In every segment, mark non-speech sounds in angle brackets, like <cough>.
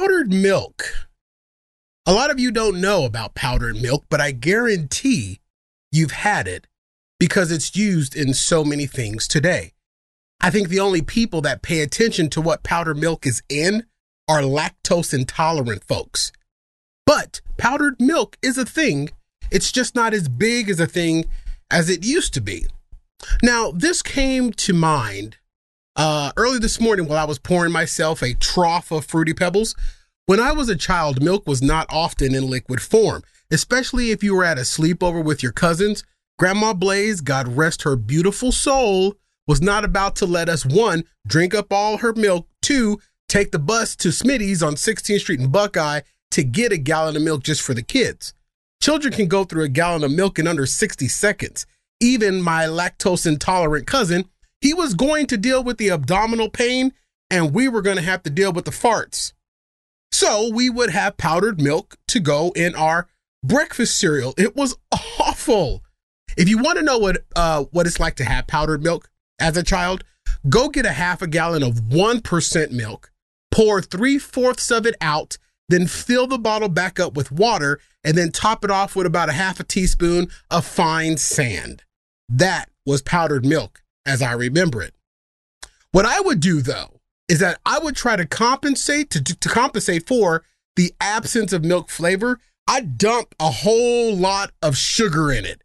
Powdered milk. A lot of you don't know about powdered milk, but I guarantee you've had it because it's used in so many things today. I think the only people that pay attention to what powdered milk is in are lactose intolerant folks. But powdered milk is a thing. It's just not as big as a thing as it used to be. Now, this came to mind uh, early this morning while I was pouring myself a trough of Fruity Pebbles. When I was a child, milk was not often in liquid form, especially if you were at a sleepover with your cousins. Grandma Blaze, God rest her beautiful soul, was not about to let us one, drink up all her milk, two, take the bus to Smitty's on 16th Street in Buckeye to get a gallon of milk just for the kids. Children can go through a gallon of milk in under 60 seconds. Even my lactose intolerant cousin, he was going to deal with the abdominal pain and we were going to have to deal with the farts. So we would have powdered milk to go in our breakfast cereal. It was <laughs> awful. If you want to know what uh, what it's like to have powdered milk as a child, go get a half a gallon of 1% milk, pour three fourths of it out, then fill the bottle back up with water, and then top it off with about a half a teaspoon of fine sand. That was powdered milk as I remember it. What I would do though is that I would try to compensate to, to compensate for the absence of milk flavor. I dump a whole lot of sugar in it.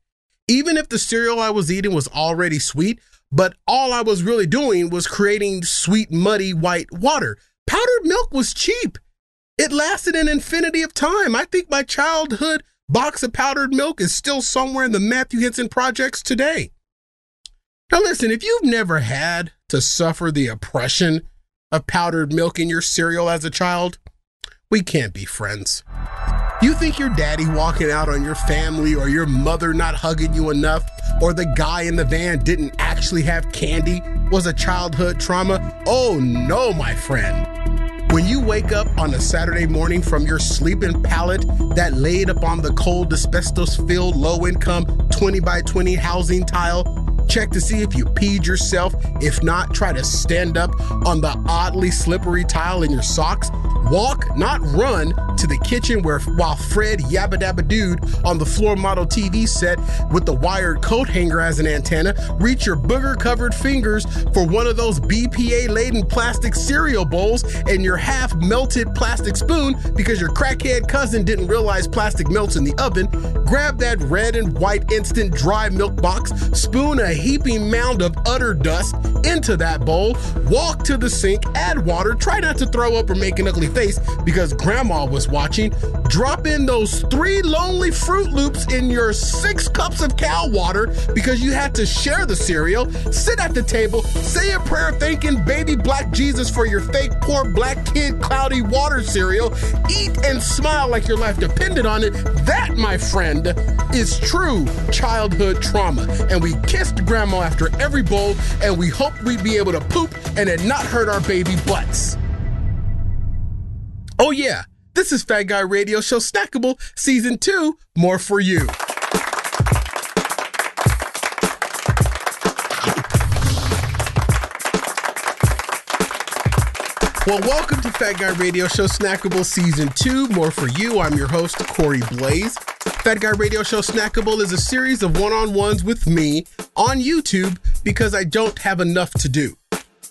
Even if the cereal I was eating was already sweet, but all I was really doing was creating sweet, muddy white water. Powdered milk was cheap. It lasted an infinity of time. I think my childhood box of powdered milk is still somewhere in the Matthew Henson projects today. Now, listen, if you've never had to suffer the oppression of powdered milk in your cereal as a child, we can't be friends. You think your daddy walking out on your family or your mother not hugging you enough or the guy in the van didn't actually have candy was a childhood trauma? Oh no, my friend. When you wake up on a Saturday morning from your sleeping pallet that laid upon the cold asbestos filled low income 20 by 20 housing tile Check to see if you peed yourself. If not, try to stand up on the oddly slippery tile in your socks. Walk, not run, to the kitchen where while Fred Yabba Dabba Dude on the floor model TV set with the wired coat hanger as an antenna, reach your booger covered fingers for one of those BPA laden plastic cereal bowls and your half melted plastic spoon because your crackhead cousin didn't realize plastic melts in the oven. Grab that red and white instant dry milk box, spoon a heaping mound of utter dust into that bowl, walk to the sink, add water, try not to throw up or make an ugly face because grandma was watching. Drop in those three lonely Froot Loops in your six cups of cow water because you had to share the cereal. Sit at the table, say a prayer thanking baby black Jesus for your fake poor black kid cloudy water cereal. Eat and smile like your life depended on it. That, my friend, is true childhood trauma. And we kissed grandma after every bowl, and we hoped we'd be able to poop and it not hurt our baby butts. Oh, yeah, this is Fat Guy Radio Show Snackable Season 2, more for you. Well, welcome to Fat Guy Radio Show Snackable Season 2, more for you. I'm your host, Corey Blaze. Fat Guy Radio Show Snackable is a series of one on ones with me on YouTube because I don't have enough to do.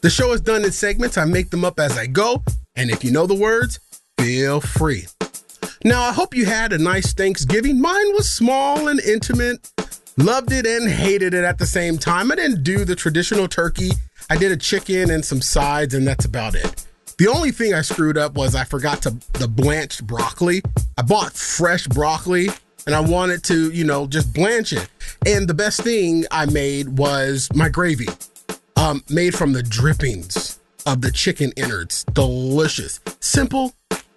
The show is done in segments, I make them up as I go, and if you know the words, feel free. Now, I hope you had a nice Thanksgiving. Mine was small and intimate. Loved it and hated it at the same time. I didn't do the traditional turkey. I did a chicken and some sides, and that's about it. The only thing I screwed up was I forgot to the blanched broccoli. I bought fresh broccoli and I wanted to, you know, just blanch it. And the best thing I made was my gravy, um, made from the drippings of the chicken innards. Delicious, simple,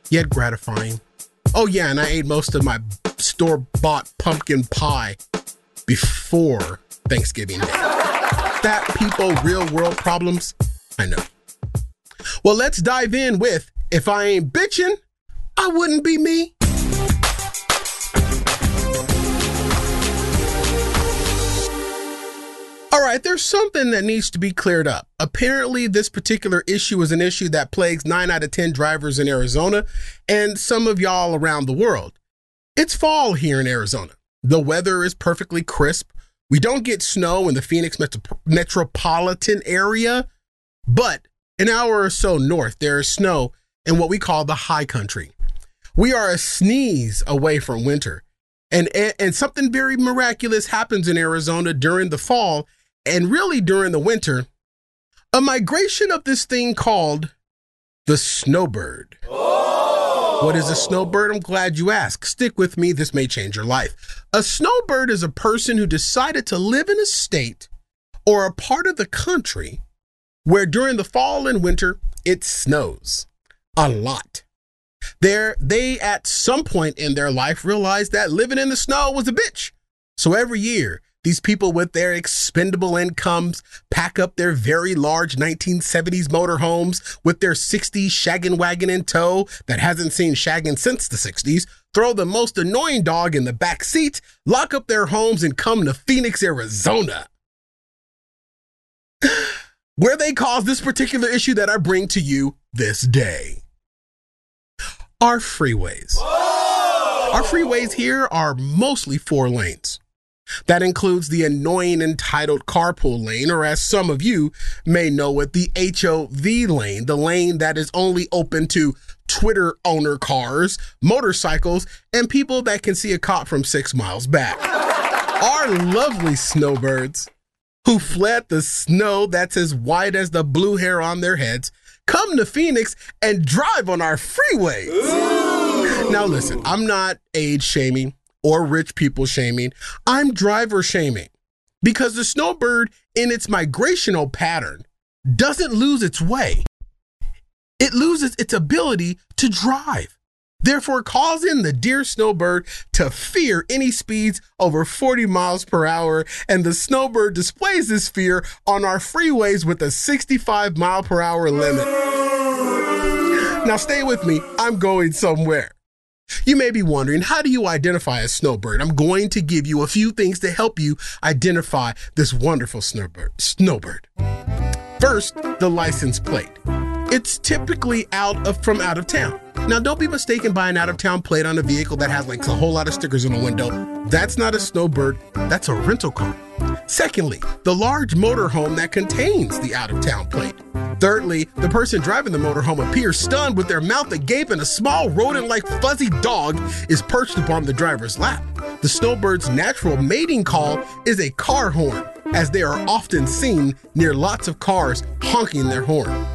yet gratifying. Oh, yeah, and I ate most of my store bought pumpkin pie before Thanksgiving Day. That people, real world problems, I know. Well, let's dive in with If I Ain't Bitching, I Wouldn't Be Me. Right, there's something that needs to be cleared up. Apparently, this particular issue is an issue that plagues 9 out of 10 drivers in Arizona and some of y'all around the world. It's fall here in Arizona. The weather is perfectly crisp. We don't get snow in the Phoenix metro- metropolitan area, but an hour or so north, there is snow in what we call the high country. We are a sneeze away from winter. And, and, and something very miraculous happens in Arizona during the fall and really during the winter. A migration of this thing called the snowbird. Oh. What is a snowbird? I'm glad you asked. Stick with me, this may change your life. A snowbird is a person who decided to live in a state or a part of the country where during the fall and winter it snows a lot. There, they at some point in their life realized that living in the snow was a bitch. So every year, these people with their expendable incomes pack up their very large 1970s motorhomes with their 60s shaggin' wagon in tow that hasn't seen shaggin' since the 60s, throw the most annoying dog in the back seat, lock up their homes, and come to Phoenix, Arizona. <sighs> Where they cause this particular issue that I bring to you this day are freeways. Whoa! Our freeways here are mostly four lanes. That includes the annoying entitled carpool lane, or as some of you may know it, the HOV lane, the lane that is only open to Twitter owner cars, motorcycles, and people that can see a cop from six miles back. Our lovely snowbirds who fled the snow that's as white as the blue hair on their heads come to Phoenix and drive on our freeways. Ooh. Now, listen, I'm not age shaming or rich people shaming, I'm driver shaming because the snowbird, in its migrational pattern, doesn't lose its way. It loses its ability to drive therefore causing the dear snowbird to fear any speeds over 40 miles per hour. And the snowbird displays this fear on our freeways with a 65 mile per hour limit. Now, stay with me, I'm going somewhere. You may be wondering, how do you identify a snowbird? I'm going to give you a few things to help you identify this wonderful snowbird. Snowbird. First, the license plate. It's typically out of from out of town. Now, don't be mistaken by an out of town plate on a vehicle that has like a whole lot of stickers in the window. That's not a snowbird, that's a rental car. Secondly, the large motorhome that contains the out of town plate. Thirdly, the person driving the motorhome appears stunned with their mouth agape and a small rodent like fuzzy dog is perched upon the driver's lap. The snowbird's natural mating call is a car horn, as they are often seen near lots of cars honking their horn.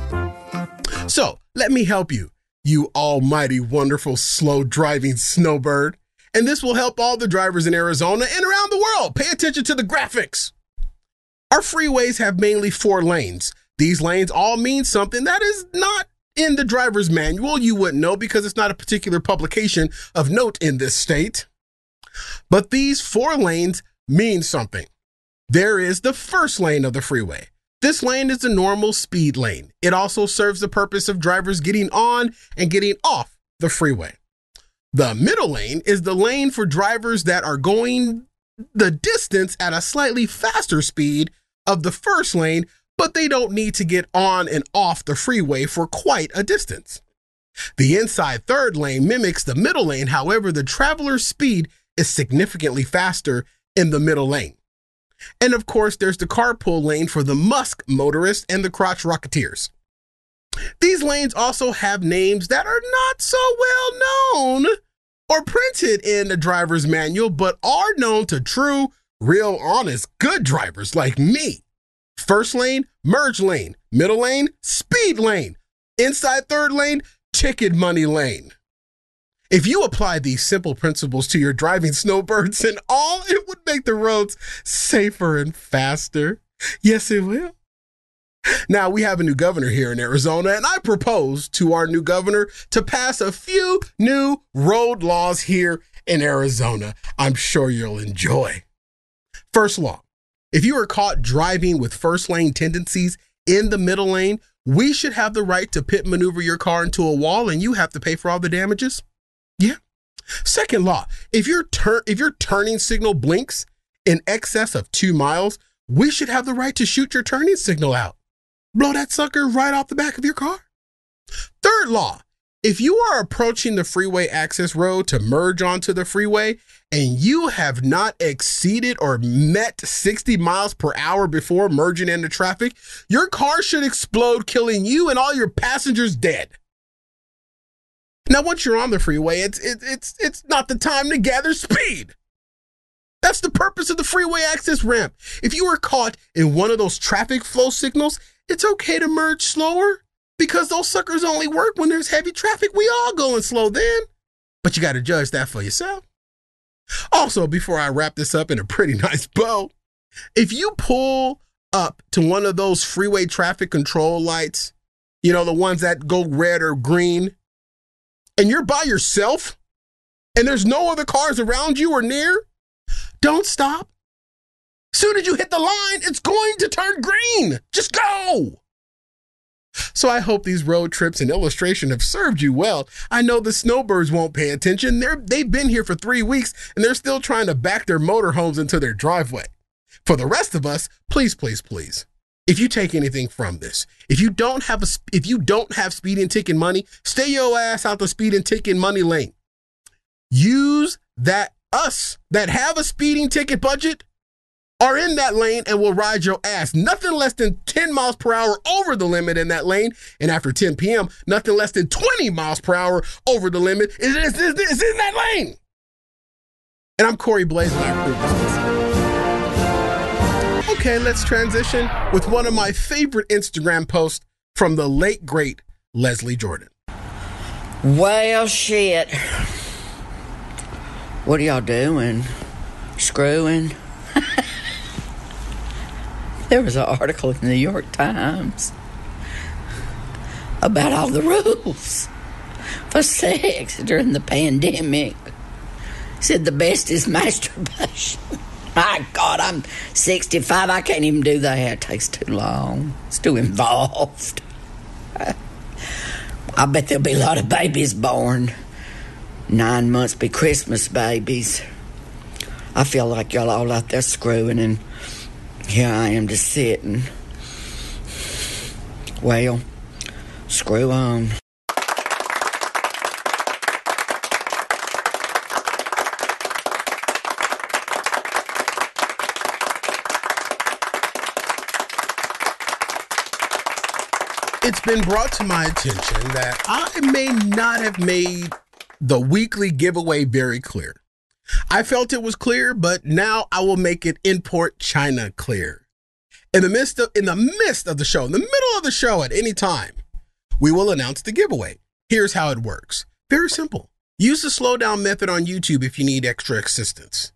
So, let me help you you almighty wonderful slow driving snowbird. And this will help all the drivers in Arizona and around the world. Pay attention to the graphics. Our freeways have mainly four lanes. These lanes all mean something that is not in the driver's manual. You wouldn't know because it's not a particular publication of note in this state. But these four lanes mean something. There is the first lane of the freeway. This lane is a normal speed lane. It also serves the purpose of drivers getting on and getting off the freeway. The middle lane is the lane for drivers that are going the distance at a slightly faster speed of the first lane, but they don't need to get on and off the freeway for quite a distance. The inside third lane mimics the middle lane, however, the traveler's speed is significantly faster in the middle lane. And of course, there's the carpool lane for the Musk motorists and the crotch rocketeers. These lanes also have names that are not so well known or printed in the driver's manual, but are known to true, real, honest, good drivers like me. First lane, merge lane. Middle lane, speed lane. Inside third lane, ticket money lane. If you apply these simple principles to your driving snowbirds and all, it would make the roads safer and faster. Yes, it will. Now, we have a new governor here in Arizona, and I propose to our new governor to pass a few new road laws here in Arizona. I'm sure you'll enjoy. First law if you are caught driving with first lane tendencies in the middle lane, we should have the right to pit maneuver your car into a wall and you have to pay for all the damages. Yeah. Second law, if your turn if your turning signal blinks in excess of 2 miles, we should have the right to shoot your turning signal out. Blow that sucker right off the back of your car. Third law if you are approaching the freeway access road to merge onto the freeway and you have not exceeded or met 60 miles per hour before merging into traffic, your car should explode, killing you and all your passengers dead. Now, once you're on the freeway, it's it, it's it's not the time to gather speed. That's the purpose of the freeway access ramp. If you are caught in one of those traffic flow signals, it's okay to merge slower because those suckers only work when there's heavy traffic. We all going slow then. But you got to judge that for yourself. Also, before I wrap this up in a pretty <laughs> nice bow, if you pull up to one of those freeway traffic control lights, you know, the ones that go red or green, and you're by yourself and there's no other cars around you or near, don't stop. Soon as you hit the line, it's going to turn green. Just go. So I hope these road trips and illustration have served you well. I know the snowbirds won't pay attention. They're, they've been here for three weeks and they're still trying to back their motorhomes into their driveway. For the rest of us, please, please, please. If you take anything from this, if you don't have a if you don't have speeding ticket money, stay your ass out the speeding ticket money lane. Use that us that have a speeding ticket budget are in that lane and will ride your ass. Nothing less than 10 miles per hour over the limit in that lane. And after 10 p.m., nothing less than 20 miles per hour over the limit is, is, is, is in that lane. And I'm Corey Blaze. Okay, let's transition with one of my favorite Instagram posts from the late, great Leslie Jordan. Well, shit. What are y'all doing? Screwing? <laughs> There was an article in the New York Times about all the rules for sex during the pandemic. Said the best is <laughs> masturbation. My God, I'm 65. I can't even do that. It takes too long. It's too involved. <laughs> I bet there'll be a lot of babies born. Nine months be Christmas babies. I feel like y'all all out there screwing and here I am just sitting. Well, screw on. It's been brought to my attention that I may not have made the weekly giveaway very clear. I felt it was clear, but now I will make it import China clear. In the midst of in the midst of the show, in the middle of the show at any time, we will announce the giveaway. Here's how it works. Very simple. Use the slowdown method on YouTube if you need extra assistance.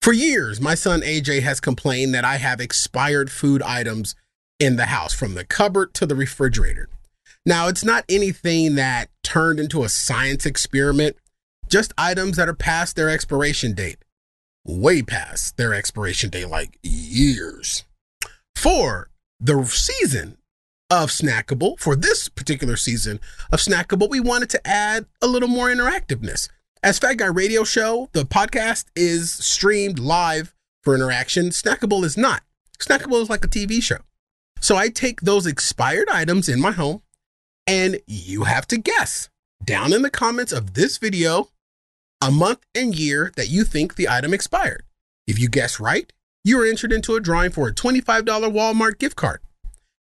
For years, my son AJ has complained that I have expired food items in the house, from the cupboard to the refrigerator. Now, it's not anything that turned into a science experiment just items that are past their expiration date. Way past their expiration date, like years. For the season of Snackable, for this particular season of Snackable, we wanted to add a little more interactiveness. As Fat Guy Radio Show, the podcast is streamed live for interaction. Snackable is not. Snackable is like a TV show. So I take those expired items in my home and you have to guess down in the comments of this video a month and year that you think the item expired. If you guess right, you are entered into a drawing for a $25 Walmart gift card.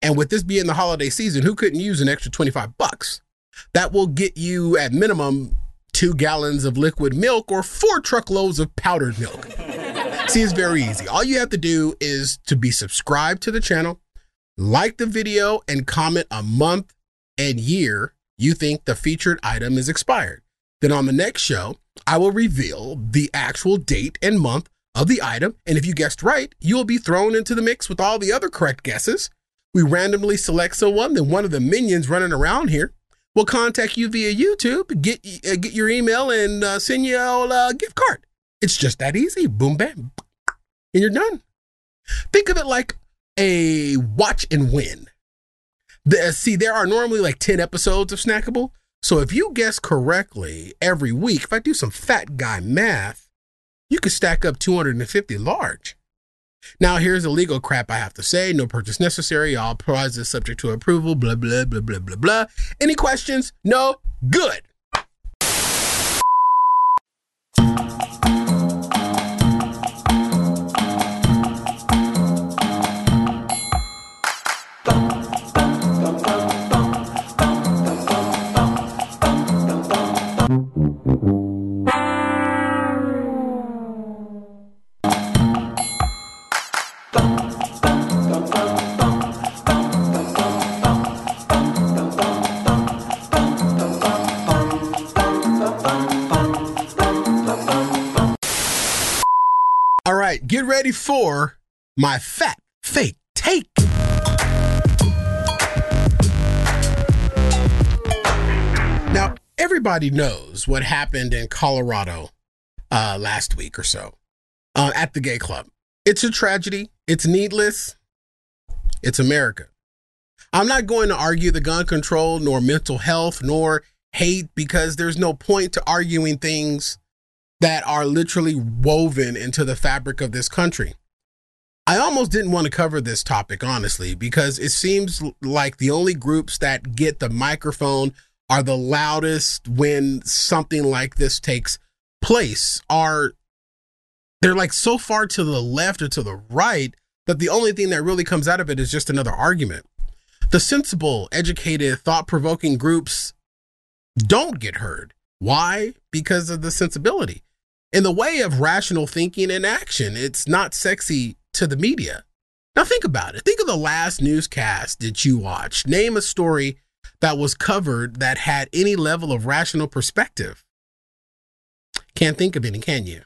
And with this being the holiday season, who couldn't use an extra 25 bucks? That will get you at minimum two gallons of liquid milk or four truckloads of powdered milk. <laughs> See, it's very easy. All you have to do is to be subscribed to the channel, like the video, and comment a month and year you think the featured item is expired. Then on the next show, I will reveal the actual date and month of the item. And if you guessed right, you will be thrown into the mix with all the other correct guesses. We randomly select someone, then one of the minions running around here will contact you via YouTube, get uh, get your email, and uh, send you a uh, gift card. It's just that easy. Boom, bam, and you're done. Think of it like a watch and win. The, see, there are normally like 10 episodes of Snackable. So if you guess correctly every week, if I do some fat guy math, you could stack up 250 large. Now, here's the legal crap I have to say. No purchase necessary. All prizes subject to approval. Blah, blah, blah, blah, blah, blah. Any questions? No? Good. Ready for my fat fake take. Now, everybody knows what happened in Colorado uh, last week or so uh, at the gay club. It's a tragedy. It's needless. It's America. I'm not going to argue the gun control, nor mental health, nor hate, because there's no point to arguing things that are literally woven into the fabric of this country. I almost didn't want to cover this topic, honestly, because it seems like the only groups that get the microphone are the loudest when something like this takes place are they're like so far to the left or to the right that the only thing that really comes out of it is just another argument. The sensible, educated, thought-provoking groups don't get heard. Why? Because of the sensibility. In the way of rational thinking and action, it's not sexy to the media. Now think about it. Think of the last newscast that you watched. Name a story that was covered that had any level of rational perspective. Can't think of any, can you?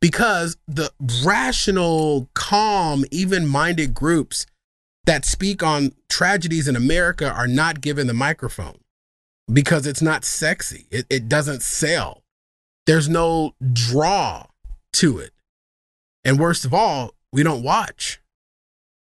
Because the rational, calm, even minded groups that speak on tragedies in America are not given the microphone because it's not sexy. It, it doesn't sell. There's no draw to it. And worst of all, we don't watch.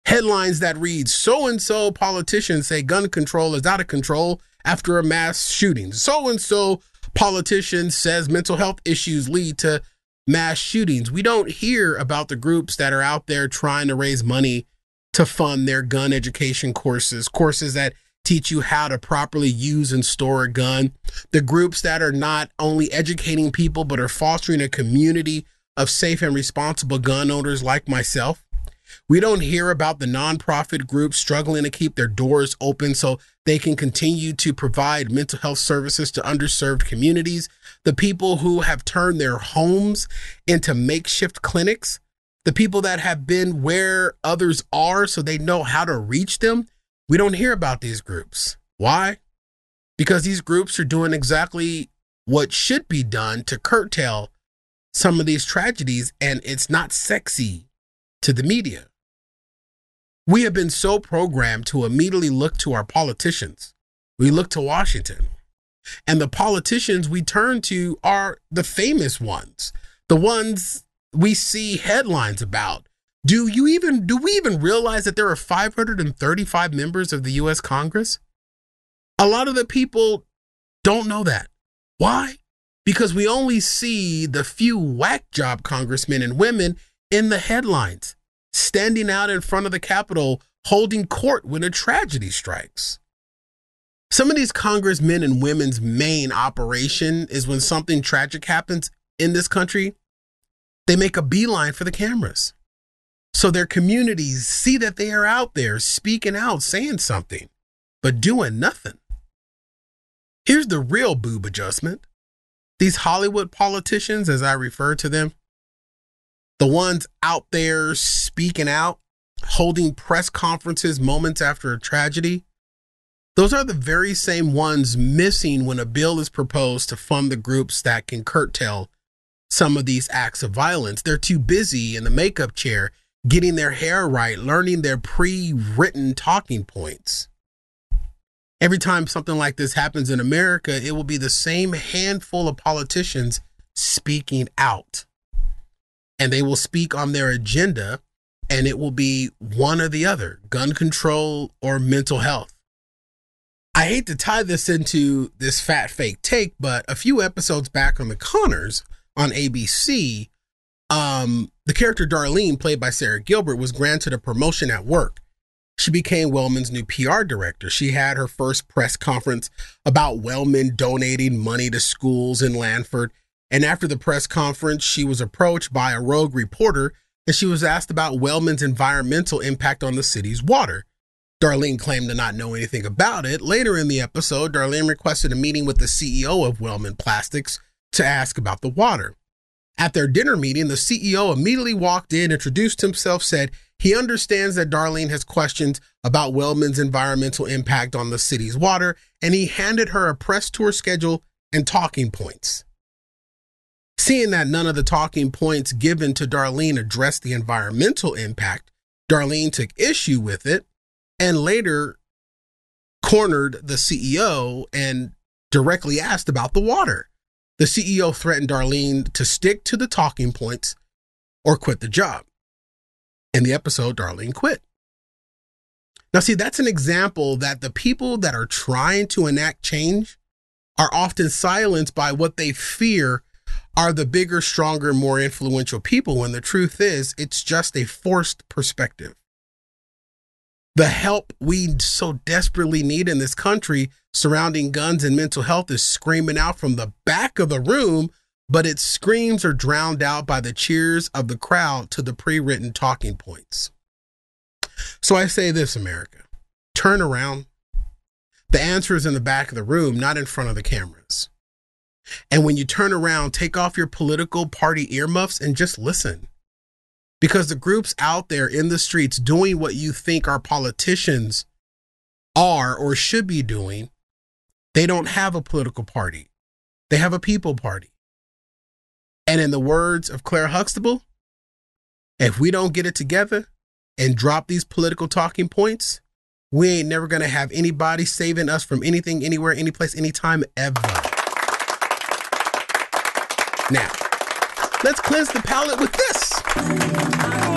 Headlines that read so and so politicians say gun control is out of control after a mass shooting. So and so politician says mental health issues lead to mass shootings. We don't hear about the groups that are out there trying to raise money to fund their gun education courses, courses that teach you how to properly use and store a gun. The groups that are not only educating people, but are fostering a community of safe and responsible gun owners like myself. We don't hear about the nonprofit groups struggling to keep their doors open so they can continue to provide mental health services to underserved communities. The people who have turned their homes into makeshift clinics. The people that have been where others are so they know how to reach them. We don't hear about these groups. Why? Because these groups are doing exactly what should be done to curtail some of these tragedies, and it's not sexy to the media. We have been so programmed to immediately look to our politicians. We look to Washington. And the politicians we turn to are the famous ones, the ones we see headlines about. Do you even do we even realize that there are 535 members of the US Congress? A lot of the people don't know that. Why? Because we only see the few whack job congressmen and women in the headlines, standing out in front of the Capitol holding court when a tragedy strikes. Some of these congressmen and women's main operation is when something tragic happens in this country, they make a beeline for the cameras. So their communities see that they are out there speaking out, saying something, but doing nothing. Here's the real boob adjustment. These Hollywood politicians, as I refer to them, the ones out there speaking out, holding press conferences moments after a tragedy, those are the very same ones missing when a bill is proposed to fund the groups that can curtail some of these acts of violence. They're too busy in the makeup chair getting their hair right, learning their pre written talking points. Every time something like this happens in America, it will be the same handful of politicians speaking out. And they will speak on their agenda, and it will be one or the other gun control or mental health. I hate to tie this into this fat fake take, but a few episodes back on the Conners on ABC, um, the character Darlene, played by Sara Gilbert, was granted a promotion at work. She became Wellman's new PR director. She had her first press conference about Wellman donating money to schools in Lanford. And after the press conference, she was approached by a rogue reporter and she was asked about Wellman's environmental impact on the city's water. Darlene claimed to not know anything about it. Later in the episode, Darlene requested a meeting with the CEO of Wellman Plastics to ask about the water. At their dinner meeting, the CEO immediately walked in, introduced himself, said he understands that Darlene has questions about Wellman's environmental impact on the city's water, and he handed her a press tour schedule and talking points. Seeing that none of the talking points given to Darlene addressed the environmental impact, Darlene took issue with it and later cornered the CEO and directly asked about the water. The CEO threatened Darlene to stick to the talking points or quit the job. In the episode, Darlene quit. Now, see, that's an example that the people that are trying to enact change are often silenced by what they fear are the bigger, stronger, more influential people, when the truth is, it's just a forced perspective. The help we so desperately need in this country surrounding guns and mental health is screaming out from the back of the room, but its screams are drowned out by the cheers of the crowd to the pre written talking points. So I say this, America turn around. The answer is in the back of the room, not in front of the cameras. And when you turn around, take off your political party earmuffs and just listen because the groups out there in the streets doing what you think our politicians are or should be doing, they don't have a political party. They have a people party. And in the words of Claire Huxtable, if we don't get it together and drop these political talking points, we ain't never to have anybody saving us from anything, anywhere, anyplace, anytime, ever. Now, let's cleanse the palate with this.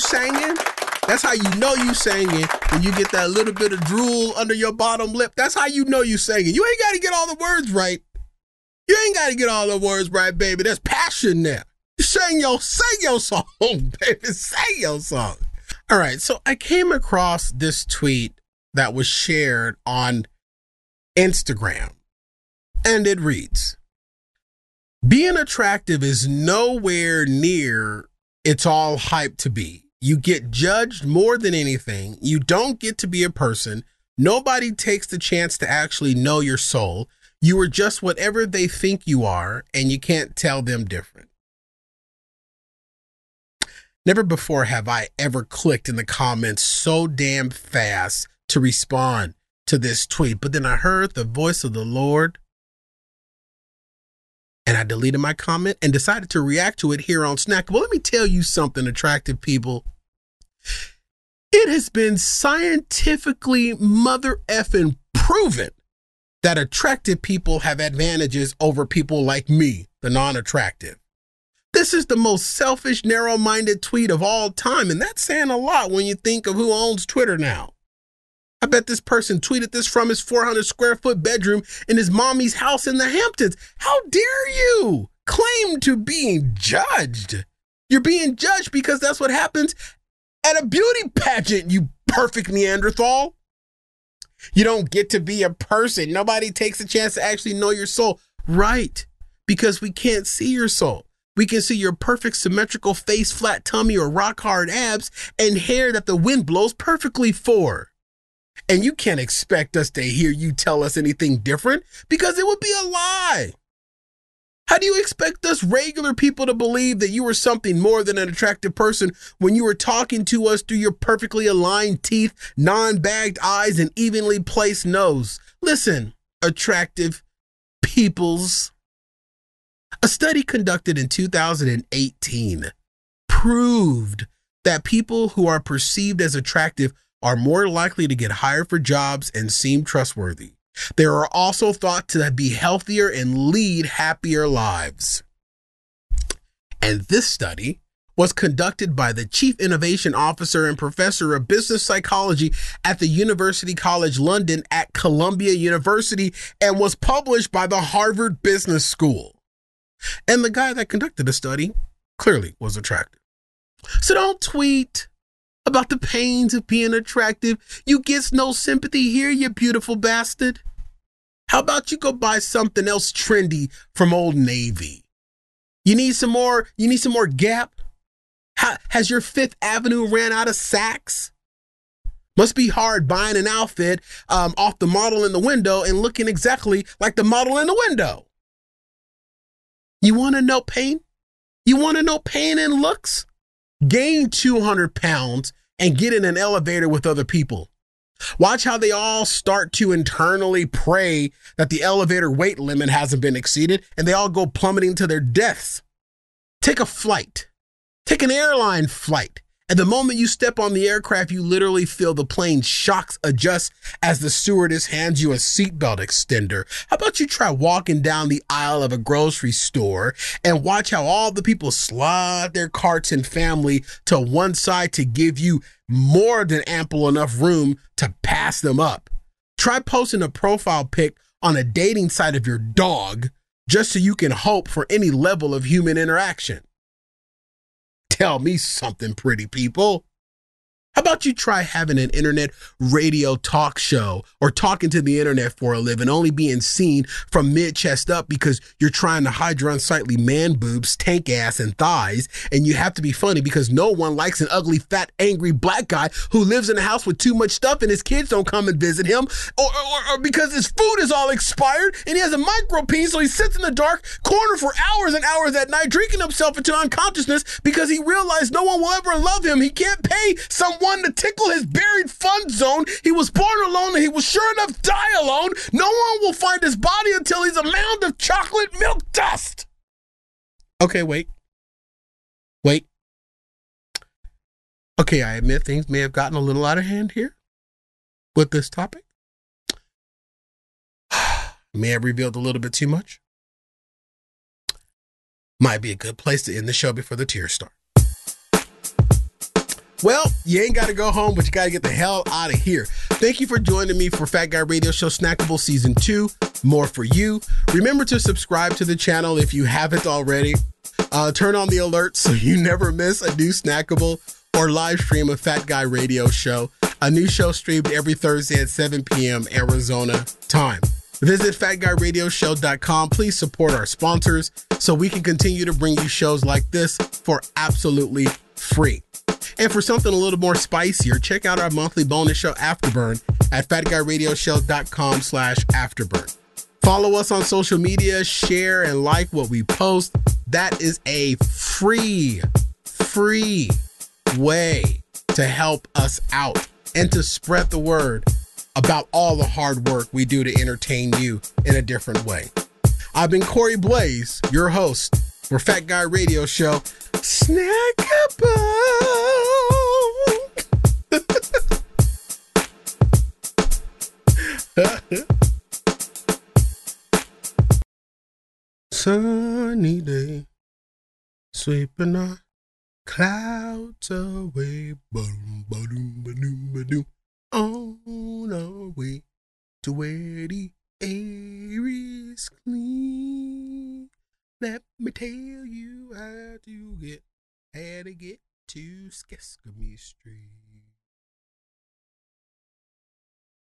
Singing. That's how you know you singing when you get that little bit of drool under your bottom lip. That's how you know you singing. You ain't got to get all the words right. You ain't got to get all the words right, baby. There's passion there. Sing your, sing your song, <laughs> baby. Sing your song. All right. So I came across this tweet that was shared on Instagram, and it reads Being attractive is nowhere near it's all hype to be. You get judged more than anything. You don't get to be a person. Nobody takes the chance to actually know your soul. You are just whatever they think you are, and you can't tell them different. Never before have I ever clicked in the comments so damn fast to respond to this tweet, but then I heard the voice of the Lord and I deleted my comment and decided to react to it here on Snack. Well, let me tell you something, attractive people. It has been scientifically mother effing proven that attractive people have advantages over people like me, the non attractive. This is the most selfish, narrow minded tweet of all time, and that's saying a lot when you think of who owns Twitter now. I bet this person tweeted this from his 400 square foot bedroom in his mommy's house in the Hamptons. How dare you claim to being judged? You're being judged because that's what happens at a beauty pageant, you perfect Neanderthal. You don't get to be a person. Nobody takes a chance to actually know your soul. Right. Because we can't see your soul. We can see your perfect symmetrical face, flat tummy, or rock hard abs and hair that the wind blows perfectly for. And you can't expect us to hear you tell us anything different because it would be a lie. How do you expect us regular people to believe that you were something more than an attractive person when you were talking to us through your perfectly aligned teeth, non bagged eyes, and evenly placed nose? Listen, attractive peoples. A study conducted in 2018 proved that people who are perceived as attractive are more likely to get hired for jobs and seem trustworthy. They are also thought to be healthier and lead happier lives. And this study was conducted by the Chief Innovation Officer and Professor of Business Psychology at the University College London at Columbia University and was published by the Harvard Business School. And the guy that conducted the study clearly was attractive. So don't tweet about the pains of being attractive. You get no sympathy here, you beautiful bastard. How about you go buy something else trendy from Old Navy? You need some more, you need some more Gap? How, has your Fifth Avenue ran out of Saks? Must be hard buying an outfit um, off the model in the window and looking exactly like the model in the window. You want to know pain? You want to know pain and looks? Gain 200 pounds, and get in an elevator with other people. Watch how they all start to internally pray that the elevator weight limit hasn't been exceeded and they all go plummeting to their deaths. Take a flight, take an airline flight, and the moment you step on the aircraft, you literally feel the plane shocks adjust as the stewardess hands you a seatbelt extender. How about you try walking down the aisle of a grocery store and watch how all the people slide their carts and family to one side to give you more than ample enough room to pass them up. Try posting a profile pic on a dating site of your dog just so you can hope for any level of human interaction. Tell me something, pretty people. How about you try having an internet radio talk show or talking to the internet for a living, only being seen from mid chest up because you're trying to hide your unsightly man boobs, tank ass, and thighs. And you have to be funny because no one likes an ugly, fat, angry black guy who lives in a house with too much stuff and his kids don't come and visit him, or, or, or because his food is all expired and he has a micro penis, so he sits in the dark corner for hours and hours at night, drinking himself into unconsciousness because he realized no one will ever love him. He can't pay some one to tickle his buried fun zone. He was born alone and he will sure enough die alone. No one will find his body until he's a mound of chocolate milk dust. Okay, wait. Wait. Okay, I admit things may have gotten a little out of hand here with this topic. <sighs> may have revealed a little bit too much. Might be a good place to end the show before the tears start. Well, you ain't got to go home, but you got to get the hell out of here. Thank you for joining me for Fat Guy Radio Show Snackable Season 2. More for you. Remember to subscribe to the channel if you haven't already. Uh, turn on the alerts so you never miss a new snackable or live stream of Fat Guy Radio Show. A new show streamed every Thursday at 7 p.m. Arizona time. Visit fatguyradioshow.com. Please support our sponsors so we can continue to bring you shows like this for absolutely free. And for something a little more spicier, check out our monthly bonus show Afterburn at fatguyradioshow.com slash afterburn. Follow us on social media, share and like what we post. That is a free, free way to help us out and to spread the word about all the hard work we do to entertain you in a different way. I've been Corey Blaze, your host for Fat Guy Radio Show. Snackable. <laughs> Sunny day, sweeping our clouds away, boom, boom, boom, boom, on our way to where the air is clean. Let me tell you how to get, how to get to Sesame Street.